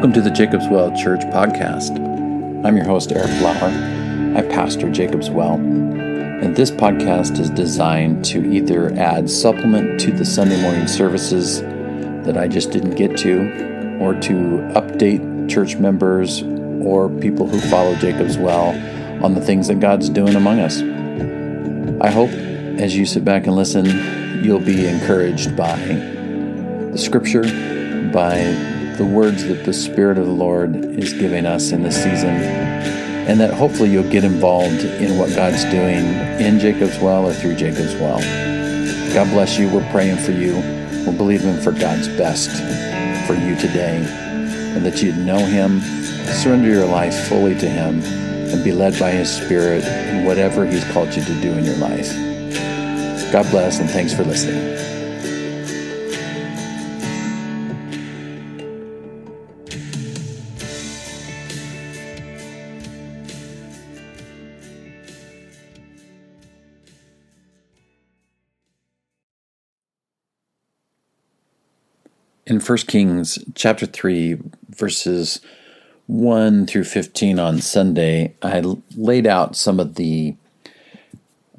Welcome to the Jacob's Well Church podcast. I'm your host, Eric Lauer. I pastor Jacob's Well, and this podcast is designed to either add supplement to the Sunday morning services that I just didn't get to, or to update church members or people who follow Jacob's Well on the things that God's doing among us. I hope as you sit back and listen, you'll be encouraged by the scripture, by the words that the Spirit of the Lord is giving us in this season, and that hopefully you'll get involved in what God's doing in Jacob's Well or through Jacob's Well. God bless you. We're praying for you. We're believing for God's best for you today, and that you'd know Him, surrender your life fully to Him, and be led by His Spirit in whatever He's called you to do in your life. God bless, and thanks for listening. In 1 Kings chapter 3, verses 1 through 15 on Sunday, I laid out some of the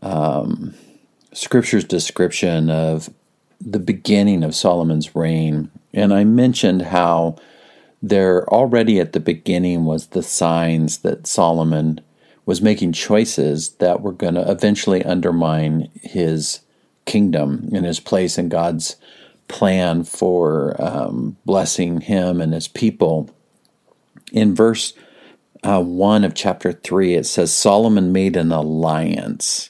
um, scripture's description of the beginning of Solomon's reign. And I mentioned how there already at the beginning was the signs that Solomon was making choices that were going to eventually undermine his kingdom and his place in God's plan for um, blessing him and his people. In verse uh, 1 of chapter 3, it says Solomon made an alliance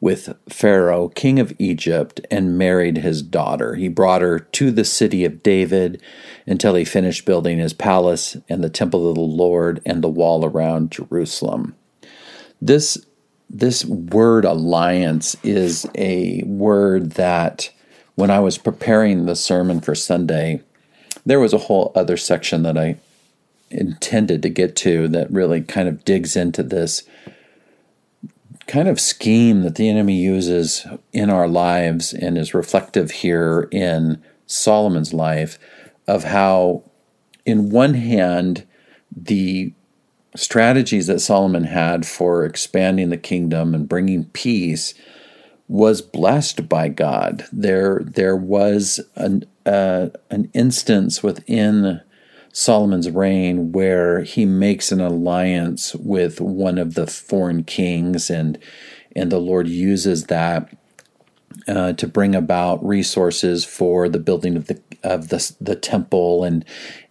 with Pharaoh, king of Egypt, and married his daughter. He brought her to the city of David until he finished building his palace and the temple of the Lord and the wall around Jerusalem. This this word alliance is a word that when I was preparing the sermon for Sunday, there was a whole other section that I intended to get to that really kind of digs into this kind of scheme that the enemy uses in our lives and is reflective here in Solomon's life of how, in one hand, the strategies that Solomon had for expanding the kingdom and bringing peace was blessed by God. There, there was an uh, an instance within Solomon's reign where he makes an alliance with one of the foreign kings, and and the Lord uses that uh, to bring about resources for the building of the of the the temple, and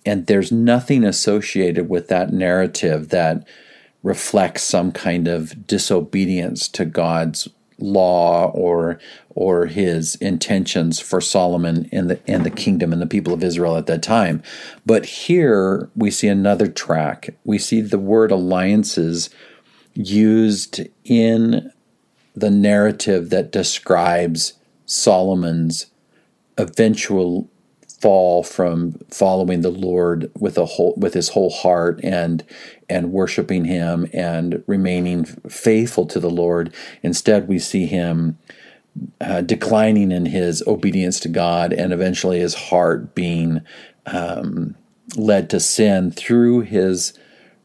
and there's nothing associated with that narrative that reflects some kind of disobedience to God's law or or his intentions for Solomon and the and the kingdom and the people of Israel at that time. But here we see another track. We see the word alliances used in the narrative that describes Solomon's eventual fall from following the Lord with a whole with his whole heart and and worshiping him and remaining faithful to the Lord. Instead, we see him uh, declining in his obedience to God and eventually his heart being um, led to sin through his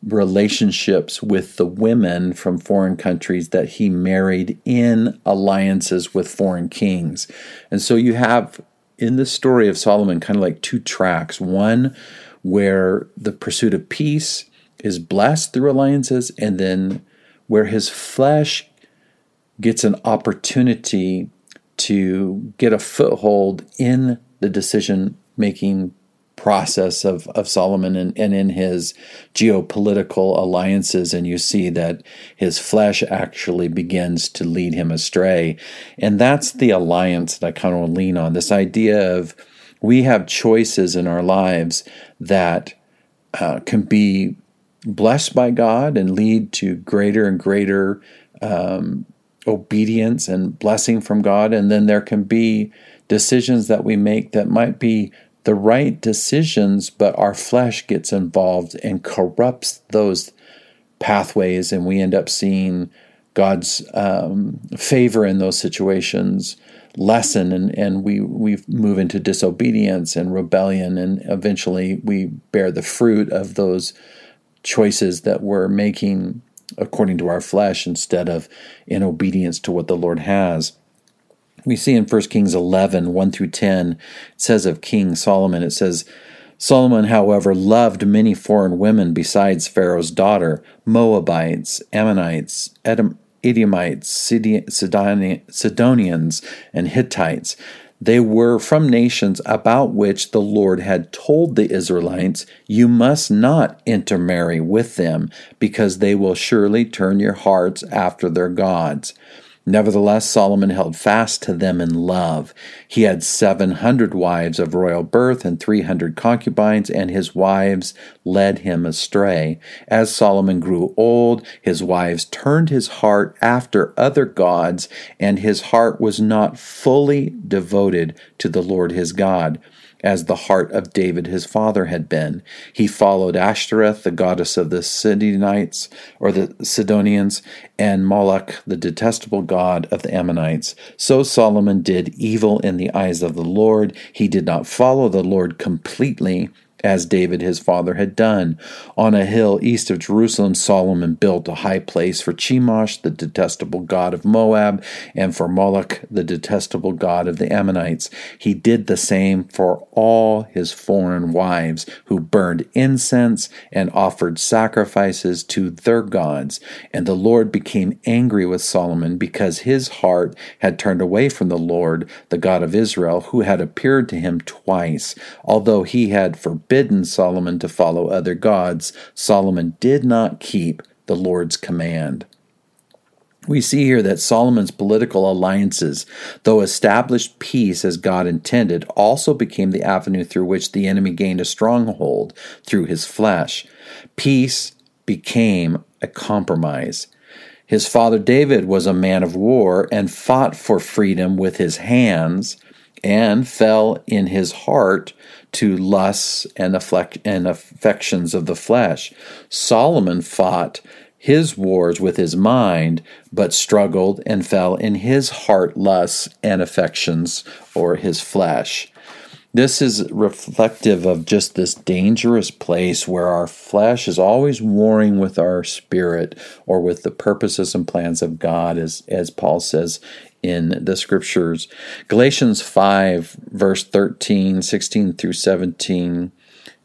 relationships with the women from foreign countries that he married in alliances with foreign kings. And so you have in the story of Solomon kind of like two tracks. One where the pursuit of peace is blessed through alliances, and then where his flesh gets an opportunity to get a foothold in the decision making process of, of Solomon and, and in his geopolitical alliances, and you see that his flesh actually begins to lead him astray. And that's the alliance that I kind of lean on this idea of we have choices in our lives that uh, can be blessed by God and lead to greater and greater um, obedience and blessing from God. And then there can be decisions that we make that might be the right decisions, but our flesh gets involved and corrupts those pathways, and we end up seeing God's um, favor in those situations lessen and, and we, we move into disobedience and rebellion and eventually we bear the fruit of those choices that we're making according to our flesh instead of in obedience to what the Lord has. We see in 1 Kings 11, 1 through 10, it says of King Solomon, it says, Solomon, however, loved many foreign women besides Pharaoh's daughter, Moabites, Ammonites, Edom, Edomites, Sidonians, and Hittites. They were from nations about which the Lord had told the Israelites, You must not intermarry with them, because they will surely turn your hearts after their gods. Nevertheless, Solomon held fast to them in love. He had seven hundred wives of royal birth and three hundred concubines, and his wives led him astray. As Solomon grew old, his wives turned his heart after other gods, and his heart was not fully devoted to the Lord his God as the heart of David his father had been. He followed Ashtoreth, the goddess of the Sidonites or the Sidonians, and Moloch, the detestable god of the Ammonites. So Solomon did evil in the eyes of the Lord. He did not follow the Lord completely as David his father had done. On a hill east of Jerusalem, Solomon built a high place for Chemosh, the detestable god of Moab, and for Moloch, the detestable god of the Ammonites. He did the same for all his foreign wives, who burned incense and offered sacrifices to their gods. And the Lord became angry with Solomon because his heart had turned away from the Lord, the God of Israel, who had appeared to him twice, although he had forbidden forbidden Solomon to follow other gods, Solomon did not keep the Lord's command. We see here that Solomon's political alliances, though established peace as God intended, also became the avenue through which the enemy gained a stronghold through his flesh. Peace became a compromise. His father David was a man of war and fought for freedom with his hands and fell in his heart to lusts and, and affections of the flesh. Solomon fought his wars with his mind, but struggled and fell in his heart lusts and affections or his flesh. This is reflective of just this dangerous place where our flesh is always warring with our spirit or with the purposes and plans of God, as, as Paul says in the scriptures. Galatians 5, verse 13, 16 through 17.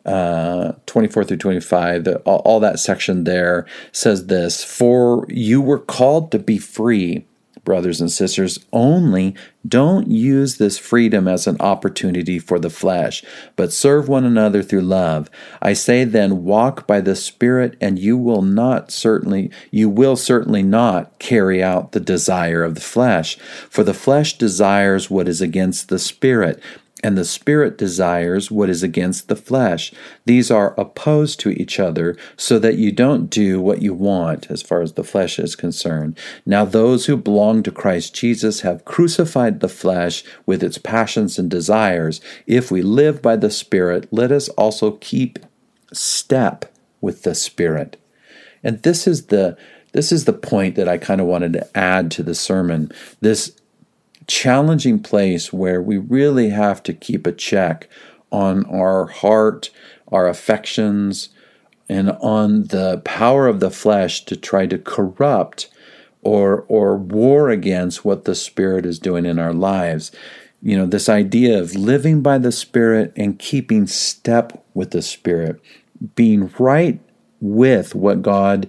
Uh, 24 through 25, the, all, all that section there says this For you were called to be free, brothers and sisters, only don't use this freedom as an opportunity for the flesh, but serve one another through love. I say then, walk by the Spirit, and you will not certainly, you will certainly not carry out the desire of the flesh. For the flesh desires what is against the Spirit and the spirit desires what is against the flesh. These are opposed to each other, so that you don't do what you want as far as the flesh is concerned. Now, those who belong to Christ Jesus have crucified the flesh with its passions and desires. If we live by the Spirit, let us also keep step with the Spirit. And this is the this is the point that I kind of wanted to add to the sermon. This challenging place where we really have to keep a check on our heart, our affections, and on the power of the flesh to try to corrupt or or war against what the spirit is doing in our lives. You know, this idea of living by the spirit and keeping step with the spirit, being right with what God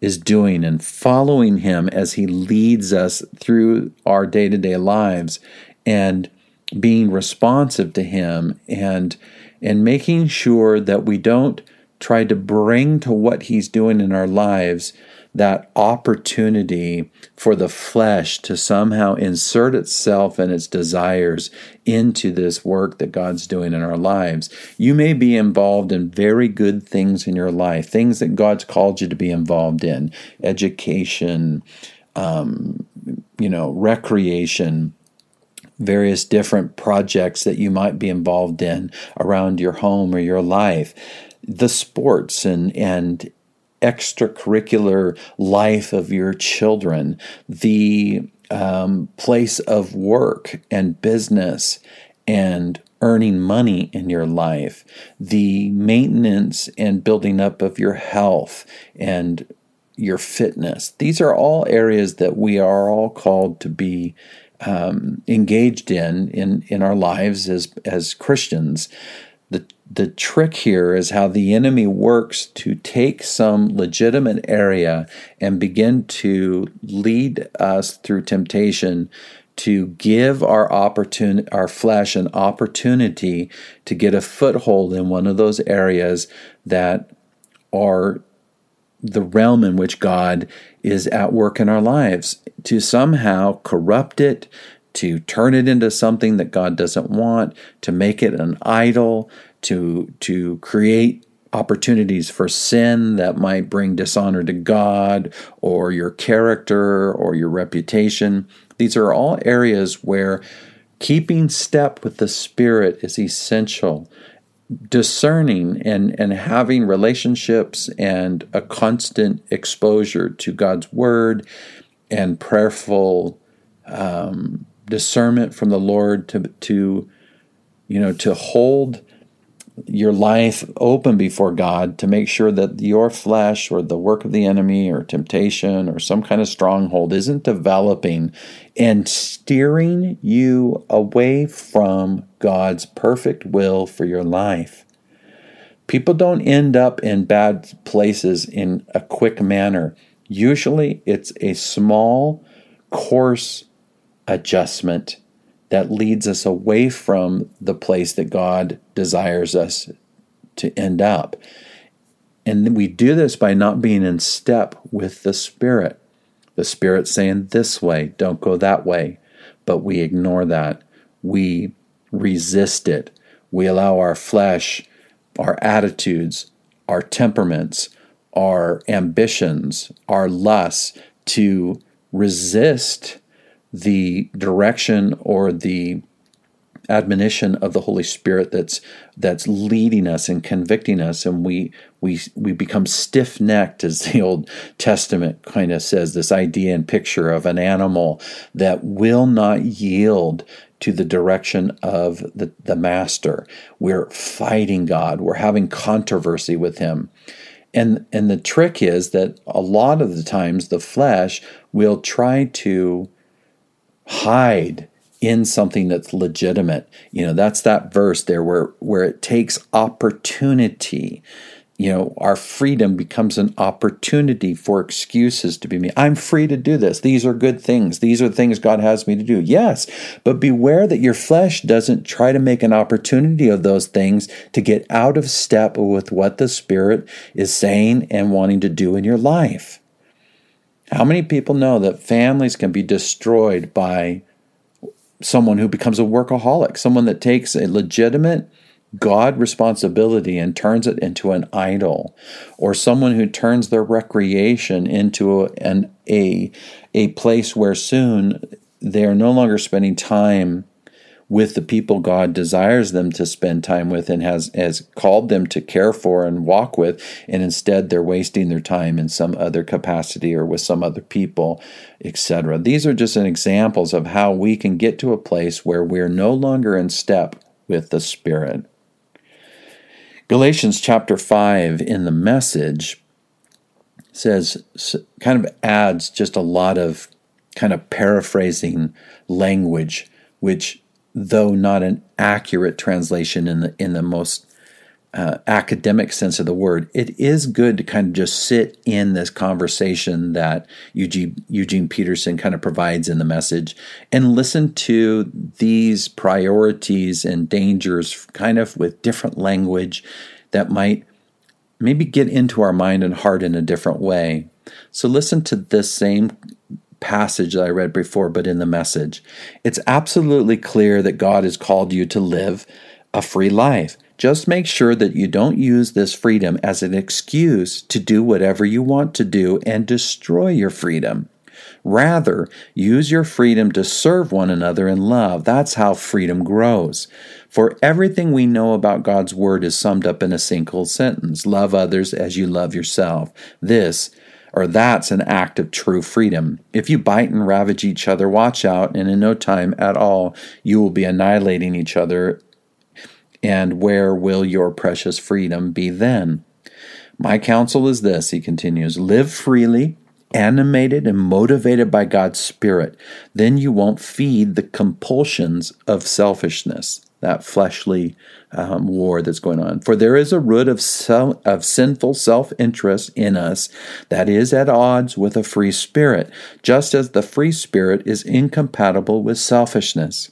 is doing and following Him as He leads us through our day to day lives and being responsive to Him and and making sure that we don't try to bring to what He's doing in our lives that opportunity for the flesh to somehow insert itself and its desires into this work that God's doing in our lives. You may be involved in very good things in your life, things that God's called you to be involved in, education, um, you know, recreation various different projects that you might be involved in around your home or your life the sports and and extracurricular life of your children, the um, place of work and business and earning money in your life, the maintenance and building up of your health and your fitness. These are all areas that we are all called to be um, engaged in, in in our lives as as Christians. The the trick here is how the enemy works to take some legitimate area and begin to lead us through temptation to give our opportun- our flesh an opportunity to get a foothold in one of those areas that are the realm in which God is at work in our lives to somehow corrupt it, to turn it into something that God doesn't want, to make it an idol, to to create opportunities for sin that might bring dishonor to God or your character or your reputation. These are all areas where keeping step with the Spirit is essential. Discerning and, and having relationships and a constant exposure to God's Word and prayerful um, discernment from the Lord to, to you know to hold your life open before God to make sure that your flesh or the work of the enemy or temptation or some kind of stronghold isn't developing and steering you away from God's perfect will for your life. People don't end up in bad places in a quick manner. Usually it's a small course adjustment that leads us away from the place that God desires us to end up. And we do this by not being in step with the Spirit. The Spirit saying this way, don't go that way. But we ignore that. We resist it. We allow our flesh, our attitudes, our temperaments, our ambitions, our lusts to resist the direction or the admonition of the Holy Spirit that's that's leading us and convicting us, and we we we become stiff necked, as the Old Testament kind of says. This idea and picture of an animal that will not yield to the direction of the, the master. We're fighting God. We're having controversy with Him. And, and the trick is that a lot of the times the flesh will try to hide in something that's legitimate. You know, that's that verse there where where it takes opportunity. You know, our freedom becomes an opportunity for excuses to be made. I'm free to do this. These are good things. These are things God has me to do. Yes, but beware that your flesh doesn't try to make an opportunity of those things to get out of step with what the Spirit is saying and wanting to do in your life. How many people know that families can be destroyed by someone who becomes a workaholic, someone that takes a legitimate God responsibility and turns it into an idol, or someone who turns their recreation into a, an, a, a place where soon they are no longer spending time with the people God desires them to spend time with and has, has called them to care for and walk with, and instead they're wasting their time in some other capacity or with some other people, etc. These are just examples of how we can get to a place where we're no longer in step with the Spirit. Galatians chapter 5 in the message says, kind of adds just a lot of kind of paraphrasing language, which though not an accurate translation in the in the most uh, academic sense of the word, it is good to kind of just sit in this conversation that Eugene, Eugene Peterson kind of provides in the message and listen to these priorities and dangers kind of with different language that might maybe get into our mind and heart in a different way. So listen to this same passage that I read before, but in the message. It's absolutely clear that God has called you to live a free life. Just make sure that you don't use this freedom as an excuse to do whatever you want to do and destroy your freedom. Rather, use your freedom to serve one another in love. That's how freedom grows. For everything we know about God's Word is summed up in a single sentence Love others as you love yourself. This or that's an act of true freedom. If you bite and ravage each other, watch out, and in no time at all, you will be annihilating each other. And where will your precious freedom be then? My counsel is this, he continues live freely, animated and motivated by God's Spirit. Then you won't feed the compulsions of selfishness that fleshly um, war that's going on. For there is a root of, self, of sinful self interest in us that is at odds with a free spirit, just as the free spirit is incompatible with selfishness.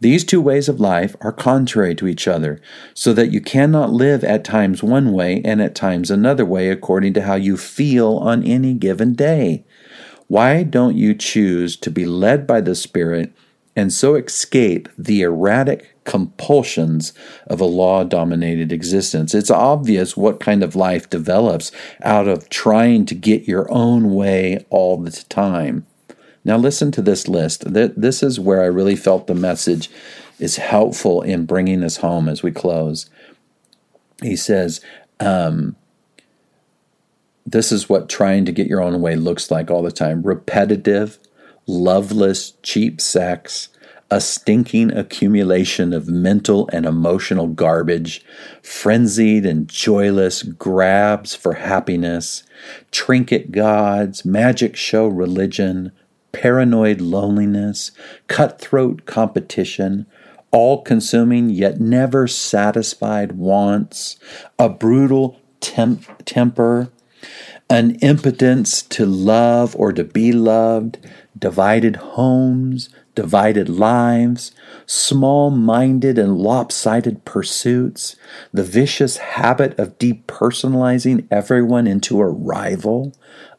These two ways of life are contrary to each other, so that you cannot live at times one way and at times another way according to how you feel on any given day. Why don't you choose to be led by the Spirit and so escape the erratic compulsions of a law dominated existence. It's obvious what kind of life develops out of trying to get your own way all the time. Now, listen to this list. This is where I really felt the message is helpful in bringing us home as we close. He says, um, This is what trying to get your own way looks like all the time repetitive, loveless, cheap sex, a stinking accumulation of mental and emotional garbage, frenzied and joyless grabs for happiness, trinket gods, magic show religion, paranoid loneliness, cutthroat competition, all consuming yet never satisfied wants, a brutal temp- temper, an impotence to love or to be loved, divided homes, divided lives, small minded and lopsided pursuits, the vicious habit of depersonalizing everyone into a rival,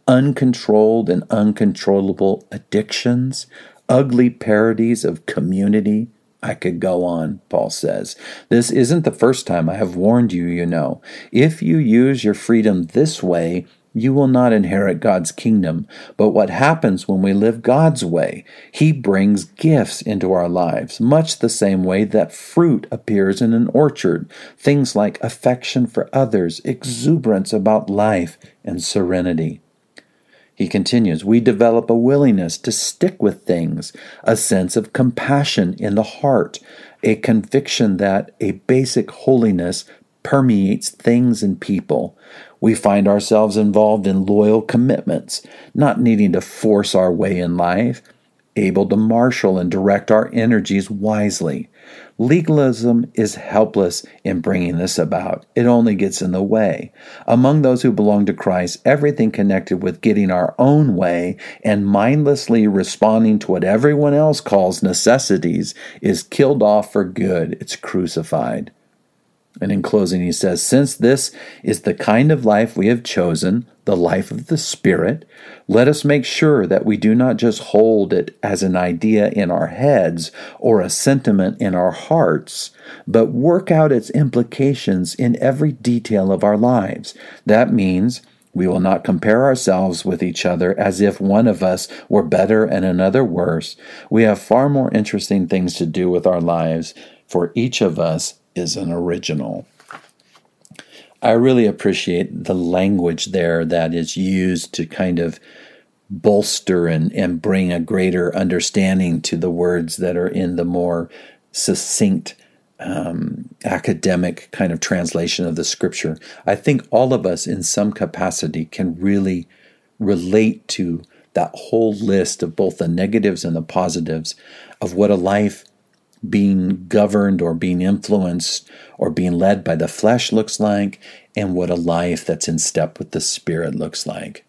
uncontrolled and uncontrollable addictions, ugly parodies of community. I could go on, Paul says. This isn't the first time I have warned you, you know. If you use your freedom this way, you will not inherit God's kingdom. But what happens when we live God's way? He brings gifts into our lives, much the same way that fruit appears in an orchard. Things like affection for others, exuberance about life, and serenity. He continues, we develop a willingness to stick with things, a sense of compassion in the heart, a conviction that a basic holiness permeates things and people. We find ourselves involved in loyal commitments, not needing to force our way in life, able to marshal and direct our energies wisely. Legalism is helpless in bringing this about. It only gets in the way. Among those who belong to Christ, everything connected with getting our own way and mindlessly responding to what everyone else calls necessities is killed off for good. It's crucified. And in closing, he says, Since this is the kind of life we have chosen, the life of the Spirit, let us make sure that we do not just hold it as an idea in our heads or a sentiment in our hearts, but work out its implications in every detail of our lives. That means we will not compare ourselves with each other as if one of us were better and another worse. We have far more interesting things to do with our lives, for each of us is an original. I really appreciate the language there that is used to kind of bolster and, and bring a greater understanding to the words that are in the more succinct um, academic kind of translation of the scripture. I think all of us, in some capacity, can really relate to that whole list of both the negatives and the positives of what a life being governed or being influenced or being led by the flesh looks like and what a life that's in step with the spirit looks like.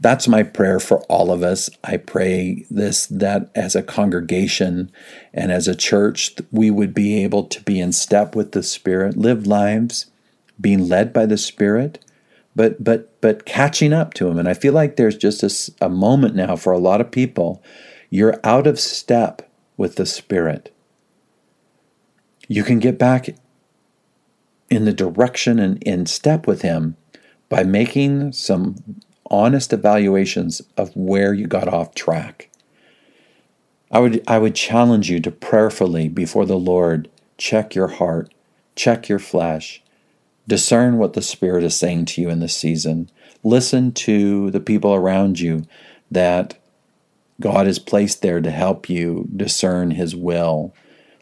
That's my prayer for all of us. I pray this that as a congregation and as a church, we would be able to be in step with the Spirit, live lives being led by the Spirit, but but but catching up to Him. And I feel like there's just a, a moment now for a lot of people. You're out of step with the Spirit. You can get back in the direction and in step with Him by making some honest evaluations of where you got off track. I would, I would challenge you to prayerfully before the Lord check your heart, check your flesh, Discern what the Spirit is saying to you in this season. Listen to the people around you that God is placed there to help you discern His will.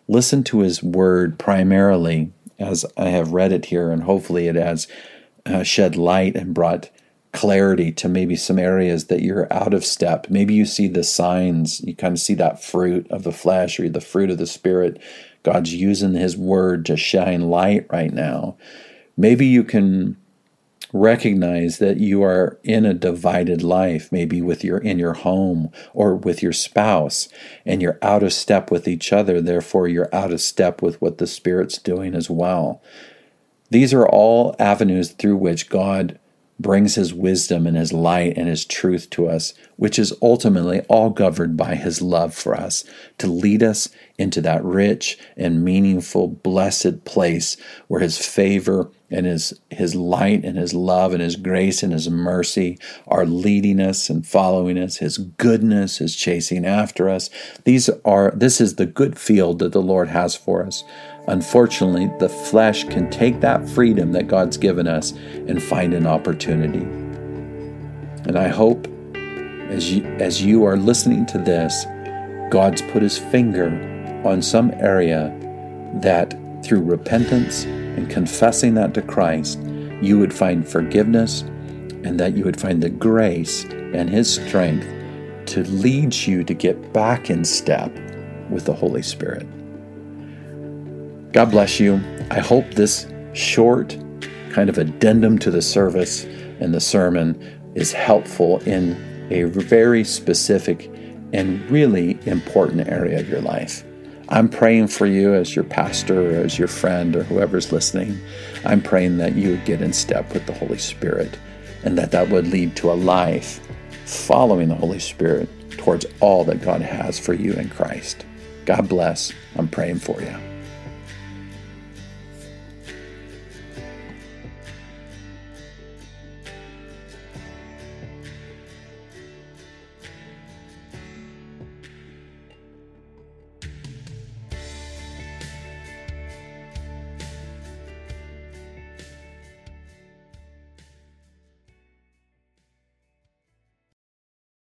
Listen to His word primarily, as I have read it here, and hopefully it has uh, shed light and brought clarity to maybe some areas that you're out of step. Maybe you see the signs, you kind of see that fruit of the flesh or the fruit of the Spirit. God's using His word to shine light right now. Maybe you can recognize that you are in a divided life maybe with your in your home or with your spouse and you're out of step with each other therefore you're out of step with what the spirit's doing as well. These are all avenues through which god brings his wisdom and his light and his truth to us, which is ultimately all governed by his love for us to lead us into that rich and meaningful, blessed place where his favor and his, his light and his love and his grace and his mercy are leading us and following us. His goodness is chasing after us. These are, this is the good field that the Lord has for us. Unfortunately, the flesh can take that freedom that God's given us and find an opportunity. And I hope as you, as you are listening to this, God's put his finger on some area that through repentance and confessing that to Christ, you would find forgiveness and that you would find the grace and his strength to lead you to get back in step with the Holy Spirit. God bless you. I hope this short kind of addendum to the service and the sermon is helpful in a very specific and really important area of your life. I'm praying for you as your pastor or as your friend or whoever's listening. I'm praying that you would get in step with the Holy Spirit and that that would lead to a life following the Holy Spirit towards all that God has for you in Christ. God bless. I'm praying for you.